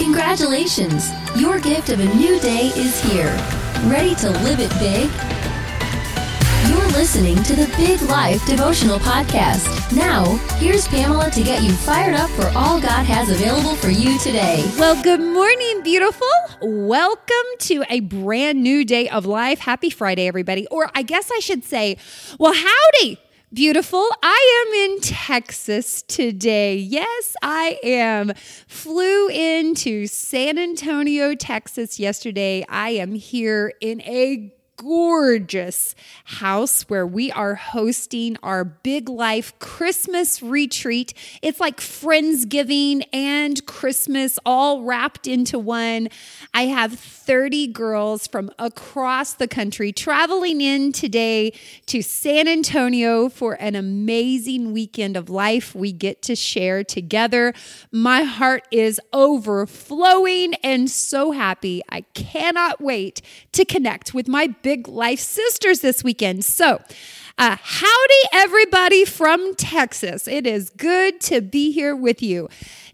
Congratulations! Your gift of a new day is here. Ready to live it big? You're listening to the Big Life Devotional Podcast. Now, here's Pamela to get you fired up for all God has available for you today. Well, good morning, beautiful. Welcome to a brand new day of life. Happy Friday, everybody. Or I guess I should say, well, howdy. Beautiful. I am in Texas today. Yes, I am. Flew into San Antonio, Texas yesterday. I am here in a gorgeous house where we are hosting our Big Life Christmas retreat. It's like Friendsgiving and Christmas all wrapped into one. I have 30 girls from across the country traveling in today to San Antonio for an amazing weekend of life we get to share together. My heart is overflowing and so happy. I cannot wait to connect with my big Big Life Sisters this weekend. So, uh, howdy, everybody from Texas. It is good to be here with you.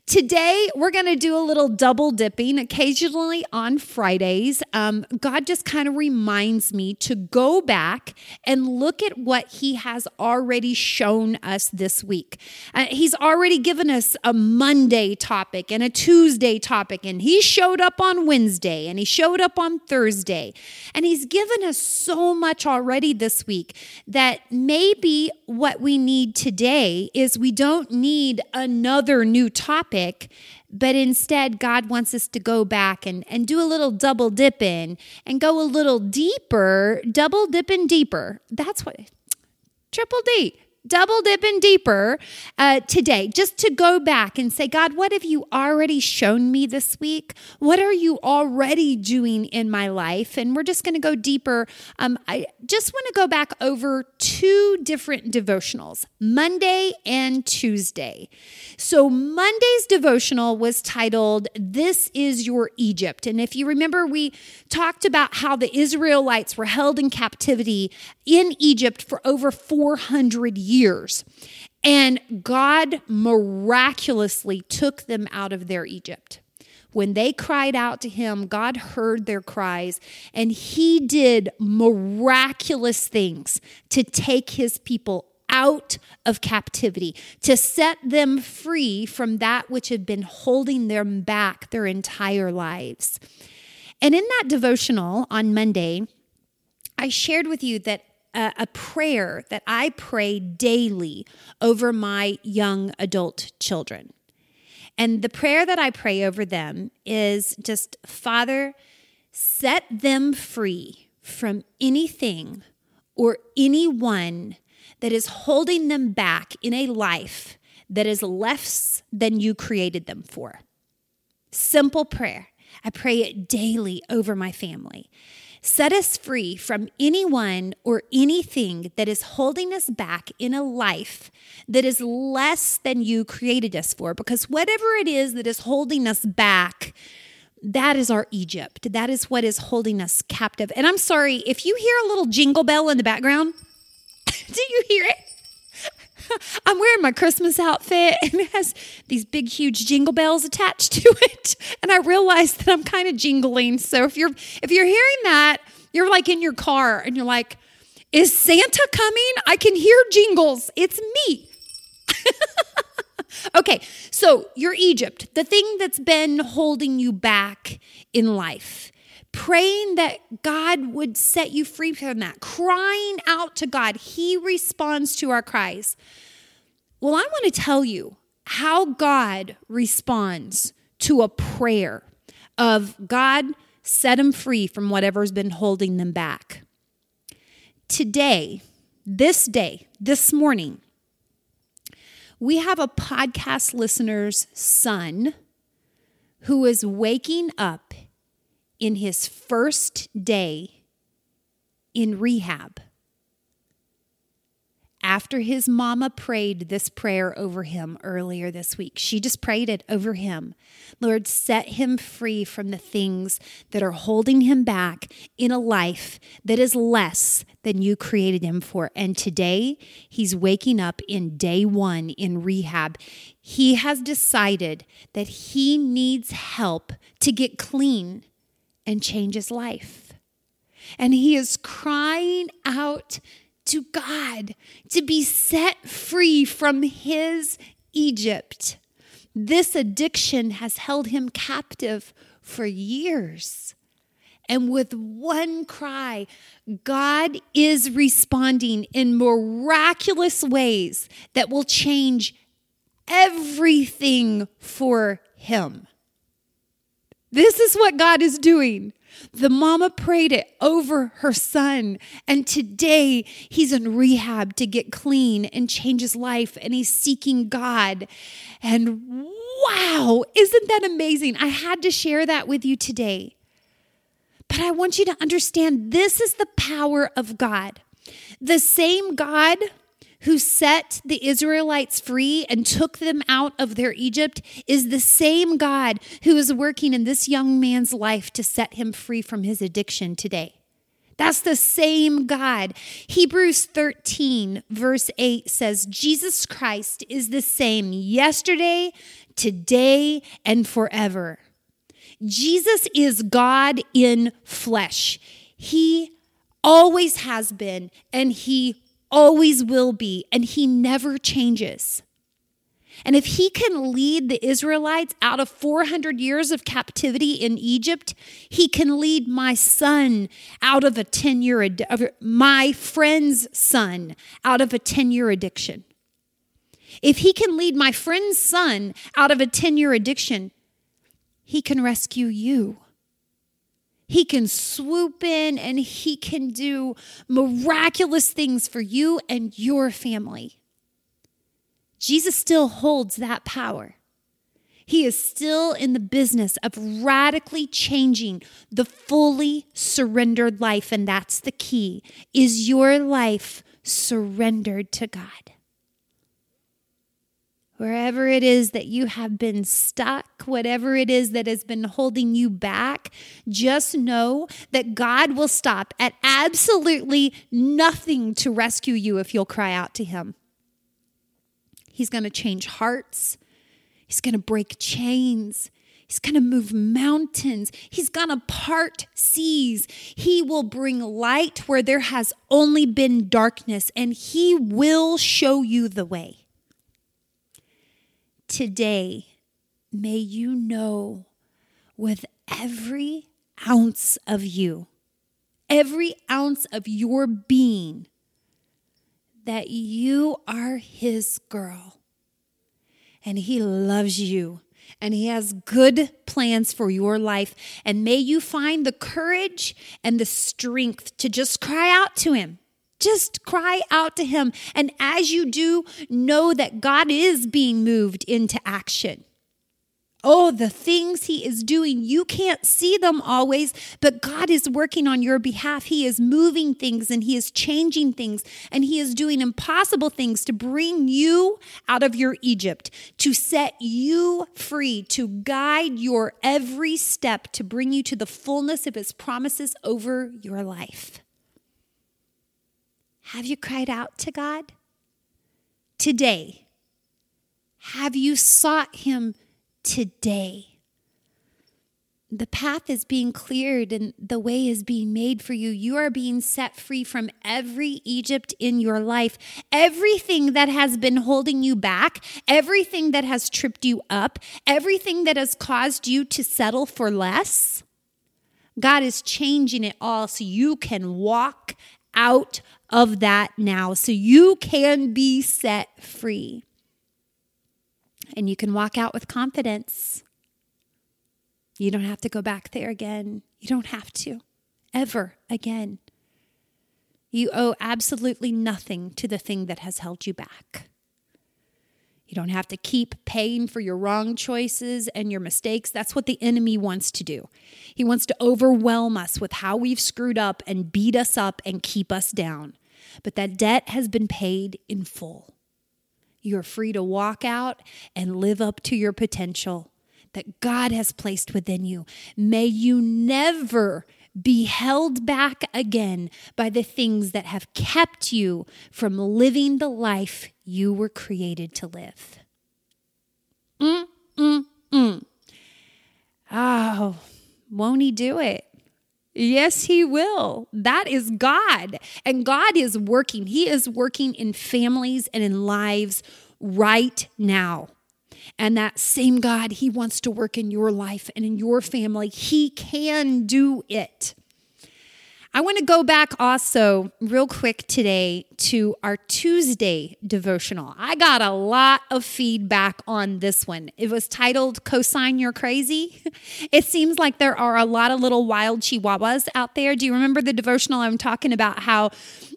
Today, we're going to do a little double dipping occasionally on Fridays. Um, God just kind of reminds me to go back and look at what He has already shown us this week. Uh, he's already given us a Monday topic and a Tuesday topic, and He showed up on Wednesday and He showed up on Thursday. And He's given us so much already this week that maybe what we need today is we don't need another new topic but instead, God wants us to go back and, and do a little double dipping and go a little deeper, double dipping deeper. That's what triple D double dipping deeper uh, today, just to go back and say, God, what have you already shown me this week? What are you already doing in my life? And we're just going to go deeper. Um, I just want to go back over two different devotionals, Monday and Tuesday. So, Monday's devotional was titled, This is Your Egypt. And if you remember, we talked about how the Israelites were held in captivity in Egypt for over 400 years years. And God miraculously took them out of their Egypt. When they cried out to him, God heard their cries, and he did miraculous things to take his people out of captivity, to set them free from that which had been holding them back their entire lives. And in that devotional on Monday, I shared with you that a, a prayer that I pray daily over my young adult children. And the prayer that I pray over them is just, Father, set them free from anything or anyone that is holding them back in a life that is less than you created them for. Simple prayer. I pray it daily over my family. Set us free from anyone or anything that is holding us back in a life that is less than you created us for. Because whatever it is that is holding us back, that is our Egypt. That is what is holding us captive. And I'm sorry, if you hear a little jingle bell in the background, do you hear it? I'm wearing my Christmas outfit and it has these big, huge jingle bells attached to it. And I realized that I'm kind of jingling. So if you're if your hearing that, you're like in your car and you're like, is Santa coming? I can hear jingles. It's me. okay, so you're Egypt, the thing that's been holding you back in life praying that God would set you free from that, crying out to God. He responds to our cries. Well, I want to tell you how God responds to a prayer of God, set them free from whatever's been holding them back. Today, this day, this morning, we have a podcast listener's son who is waking up in his first day in rehab after his mama prayed this prayer over him earlier this week. She just prayed it over him. Lord, set him free from the things that are holding him back in a life that is less than you created him for. And today, he's waking up in day one in rehab. He has decided that he needs help to get clean and change his life. And he is crying out to God to be set free from his Egypt. This addiction has held him captive for years. And with one cry, God is responding in miraculous ways that will change everything for him. This is what God is doing. The mama prayed it over her son. And today he's in rehab to get clean and change his life. And he's seeking God. And wow, isn't that amazing? I had to share that with you today. But I want you to understand this is the power of God. The same God who set the Israelites free and took them out of their Egypt is the same God who is working in this young man's life to set him free from his addiction today. That's the same God. Hebrews 13, verse 8 says, Jesus Christ is the same yesterday, today, and forever. Jesus is God in flesh. He always has been, and He always will be, and he never changes. And if he can lead the Israelites out of 400 years of captivity in Egypt, he can lead my son out of a 10 year, ad- my friend's son out of a 10 year addiction. If he can lead my friend's son out of a 10 year addiction, he can rescue you. He can swoop in and he can do miraculous things for you and your family. Jesus still holds that power. He is still in the business of radically changing the fully surrendered life. And that's the key. Is your life surrendered to God? Wherever it is that you have been stuck, whatever it is that has been holding you back, just know that God will stop at absolutely nothing to rescue you if you'll cry out to Him. He's going to change hearts, He's going to break chains. He's going to move mountains. He's going to part seas. He will bring light where there has only been darkness, and He will show you the way today, may you know with every ounce of you, every ounce of your being, that you are His girl. And He loves you and He has good plans for your life. And may you find the courage and the strength to just cry out to Him just cry out to Him. And as you do, know that God is being moved into action. Oh, the things He is doing, you can't see them always, but God is working on your behalf. He is moving things and He is changing things and He is doing impossible things to bring you out of your Egypt, to set you free, to guide your every step, to bring you to the fullness of His promises over your life. Have you cried out to God? Today. Have you sought Him today? The path is being cleared and the way is being made for you. You are being set free from every Egypt in your life. Everything that has been holding you back, everything that has tripped you up, everything that has caused you to settle for less. God is changing it all so you can walk out of that now so you can be set free. And you can walk out with confidence. You don't have to go back there again. You don't have to ever again. You owe absolutely nothing to the thing that has held you back. You don't have to keep paying for your wrong choices and your mistakes. That's what the enemy wants to do. He wants to overwhelm us with how we've screwed up and beat us up and keep us down. but that debt has been paid in full. You're free to walk out and live up to your potential that God has placed within you. May you never be held back again by the things that have kept you from living the life you were created to live. Mm, mm, mm. Oh, won't he do it? Yes, He will. That is God. And God is working. He is working in families and in lives right now. And that same God, He wants to work in your life and in your family. He can do it. I want to go back also, real quick today, to our Tuesday devotional. I got a lot of feedback on this one. It was titled Cosign You're Crazy. It seems like there are a lot of little wild chihuahuas out there. Do you remember the devotional? I'm talking about how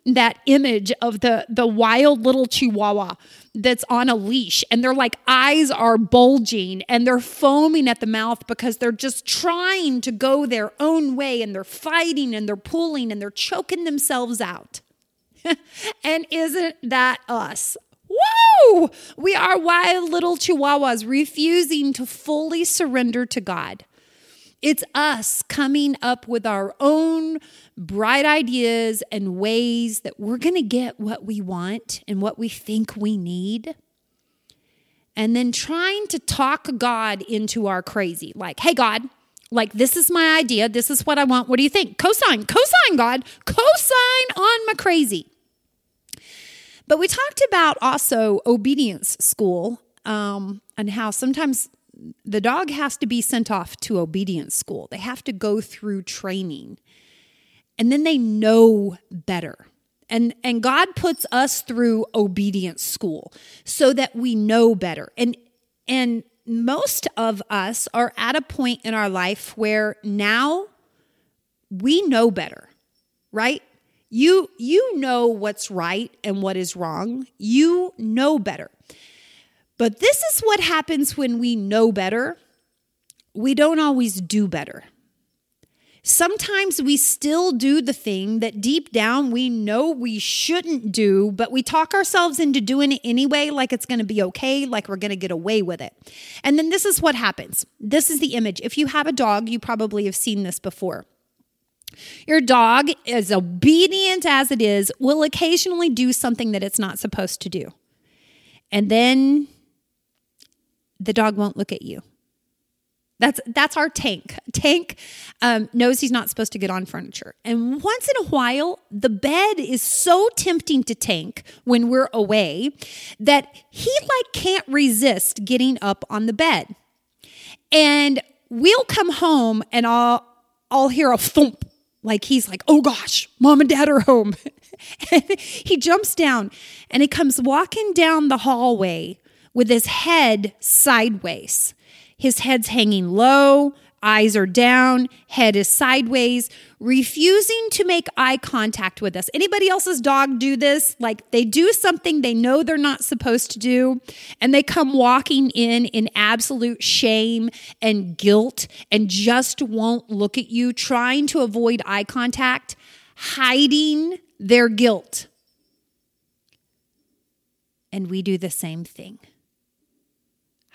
that image of the, the wild little chihuahua that's on a leash and their like eyes are bulging and they're foaming at the mouth because they're just trying to go their own way and they're fighting and they're pulling and they're choking themselves out. and isn't that us? Whoa! We are wild little chihuahuas refusing to fully surrender to God. It's us coming up with our own bright ideas and ways that we're going to get what we want and what we think we need. And then trying to talk God into our crazy. Like, hey, God, like, this is my idea. This is what I want. What do you think? Cosign, cosign, God, cosign on my crazy. But we talked about also obedience school um, and how sometimes the dog has to be sent off to obedience school. They have to go through training. And then they know better. And and God puts us through obedience school so that we know better. And and most of us are at a point in our life where now we know better. Right? You you know what's right and what is wrong. You know better. But this is what happens when we know better. We don't always do better. Sometimes we still do the thing that deep down we know we shouldn't do, but we talk ourselves into doing it anyway, like it's going to be okay, like we're going to get away with it. And then this is what happens. This is the image. If you have a dog, you probably have seen this before. Your dog, as obedient as it is, will occasionally do something that it's not supposed to do. And then the dog won't look at you. That's that's our tank. Tank um, knows he's not supposed to get on furniture, and once in a while, the bed is so tempting to Tank when we're away that he like can't resist getting up on the bed, and we'll come home and I'll I'll hear a thump like he's like, oh gosh, mom and dad are home. he jumps down and he comes walking down the hallway with his head sideways. His head's hanging low, eyes are down, head is sideways, refusing to make eye contact with us. Anybody else's dog do this? Like they do something they know they're not supposed to do, and they come walking in in absolute shame and guilt and just won't look at you, trying to avoid eye contact, hiding their guilt. And we do the same thing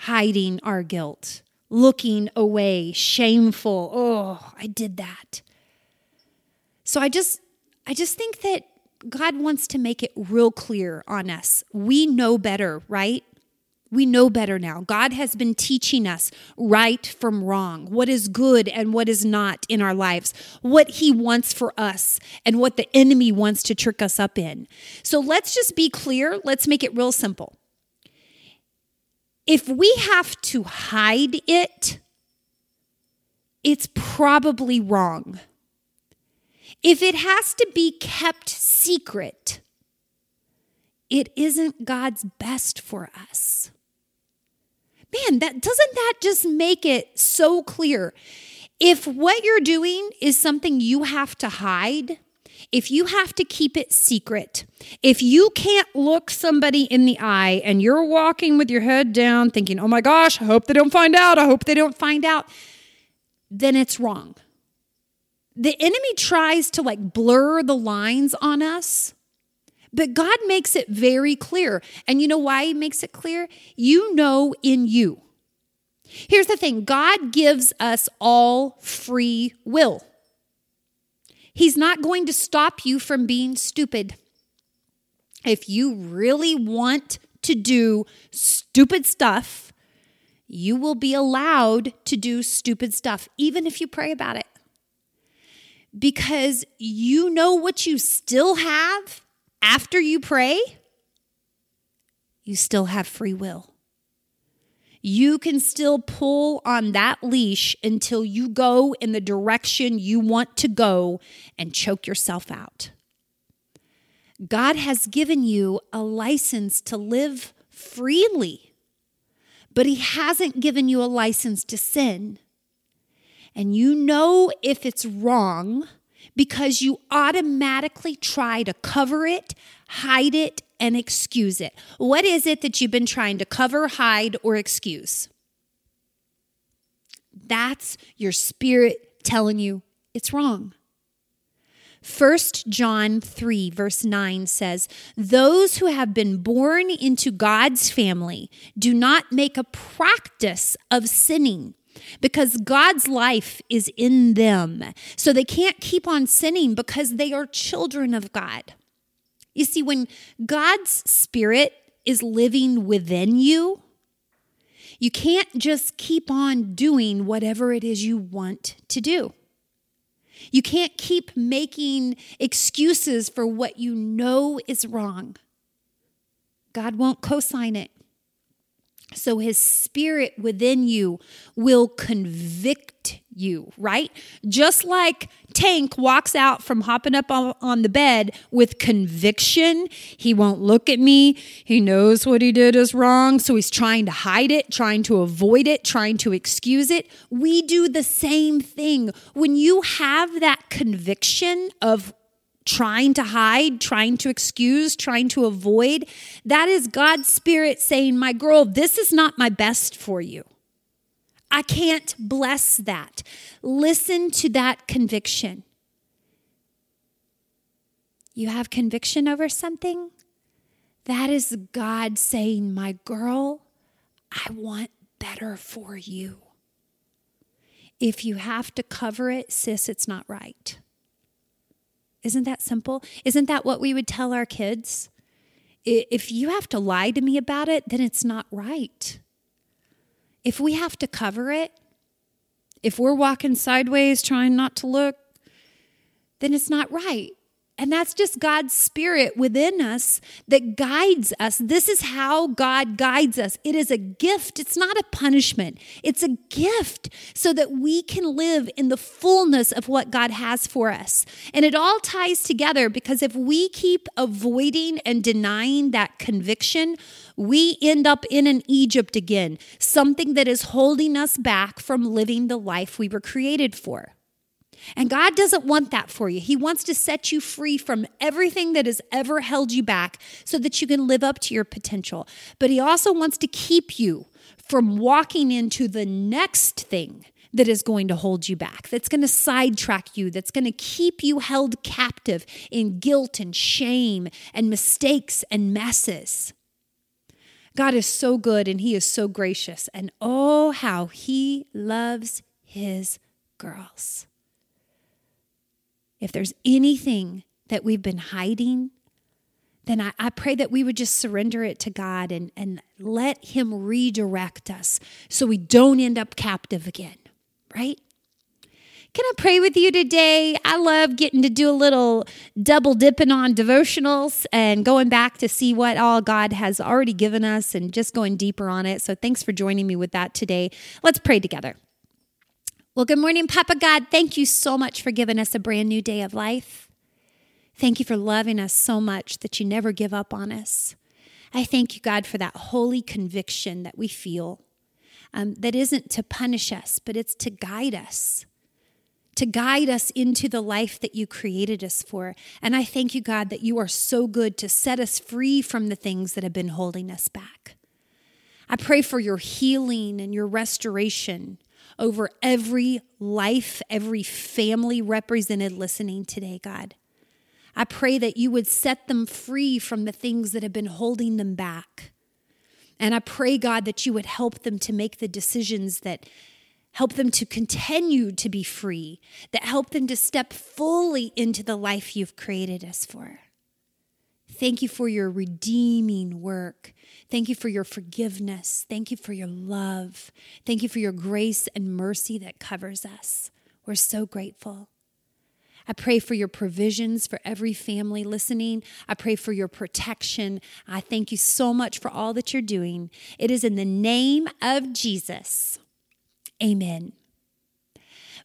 hiding our guilt, looking away, shameful. Oh, I did that. So I just I just think that God wants to make it real clear on us. We know better, right? We know better now. God has been teaching us right from wrong, what is good and what is not in our lives, what He wants for us, and what the enemy wants to trick us up in. So let's just be clear. Let's make it real simple if we have to hide it, it's probably wrong. If it has to be kept secret, it isn't God's best for us. Man, that doesn't that just make it so clear? If what you're doing is something you have to hide, if you have to keep it secret, if you can't look somebody in the eye and you're walking with your head down thinking, oh my gosh, I hope they don't find out, I hope they don't find out, then it's wrong. The enemy tries to like blur the lines on us But God makes it very clear. And you know why He makes it clear? You know in you. Here's the thing God gives us all free will. He's not going to stop you from being stupid. If you really want to do stupid stuff, you will be allowed to do stupid stuff, even if you pray about it. Because you know what you still have after you pray? You still have free will. You can still pull on that leash until you go in the direction you want to go and choke yourself out. God has given you a license to live freely, but He hasn't given you a license to sin. And you know if it's wrong because you automatically try to cover it, hide it, and excuse it. What is it that you've been trying to cover, hide, or excuse? That's your spirit telling you it's wrong. 1 John 3, verse 9 says, Those who have been born into God's family do not make a practice of sinning because God's life is in them. So they can't keep on sinning because they are children of God. You see, when God's Spirit is living within you, you can't just keep on doing whatever it is you want to do. You can't keep making excuses for what you know is wrong. God won't co sign it. So his spirit within you will convict you, right? Just like Tank walks out from hopping up on, the bed with conviction, he won't look at me. He knows what he did is wrong. So he's trying to hide it, trying to avoid it, trying to excuse it. We do the same thing. When you have that conviction of trying to hide, trying to excuse, trying to avoid. That is God's Spirit saying, My girl, this is not my best for you. I can't bless that. Listen to that conviction. You have conviction over something? That is God saying, My girl, I want better for you. If you have to cover it, sis, it's not right. Isn't that simple? Isn't that what we would tell our kids? If you have to lie to me about it, then it's not right. If we have to cover it, if we're walking sideways trying not to look, then it's not right. And that's just God's spirit within us that guides us. This is how God guides us. It is a gift, it's not a punishment. It's a gift so that we can live in the fullness of what God has for us. And it all ties together because if we keep avoiding and denying that conviction, we end up in an Egypt again, something that is holding us back from living the life we were created for. And God doesn't want that for you. He wants to set you free from everything that has ever held you back so that you can live up to your potential. But He also wants to keep you from walking into the next thing that is going to hold you back, that's going to sidetrack you, that's going to keep you held captive in guilt and shame and mistakes and messes. God is so good and He is so gracious. And oh, how He loves His girls if there's anything that we've been hiding, then I, I, pray that we would just surrender it to God and, and let Him redirect us so we don't end up captive again, right? Can I pray with you today? I love getting to do a little double dipping on devotionals and going back to see what all God has already given us and just going deeper on it. So thanks for joining me with that today. Let's pray together. Well, good morning, Papa God. Thank you so much for giving us a brand new day of life. Thank you for loving us so much that you never give up on us. I thank you, God, for that holy conviction that we feel um, that isn't to punish us, but it's to guide us, to guide us into the life that you created us for. And I thank you, God, that you are so good to set us free from the things that have been holding us back. I pray for your healing and your restoration over every life, every family represented listening today, God. I pray that you would set them free from the things that have been holding them back. And I pray, God, that you would help them to make the decisions that help them to continue to be free, that help them to step fully into the life you've created us for. Thank you for your redeeming work. Thank you for your forgiveness. Thank you for your love. Thank you for your grace and mercy that covers us. We're so grateful. I pray for your provisions for every family listening. I pray for your protection. I thank you so much for all that you're doing. It is in the name of Jesus. Amen.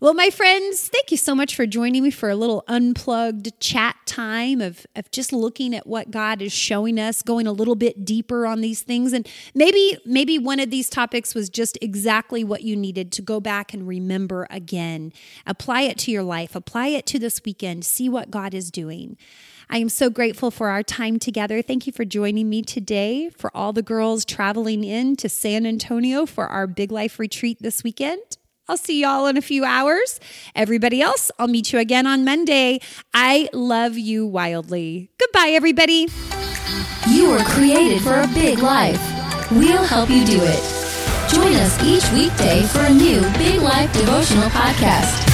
Well, my friends, thank you so much for joining me for a little unplugged chat time of, of just looking at what God is showing us, going a little bit deeper on these things. And maybe, maybe one of these topics was just exactly what you needed to go back and remember again. Apply it to your life, apply it to this weekend, see what God is doing. I am so grateful for our time together. Thank you for joining me today. For all the girls traveling in to San Antonio for our Big Life retreat this weekend. I'll see y'all in a few hours. Everybody else, I'll meet you again on Monday. I love you wildly. Goodbye, everybody. You were created for a big life. We'll help you do it. Join us each weekday for a new Big Life devotional podcast.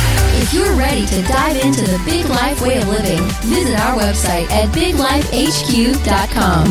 If you're ready to dive into the big life way of living, visit our website at biglifehq.com.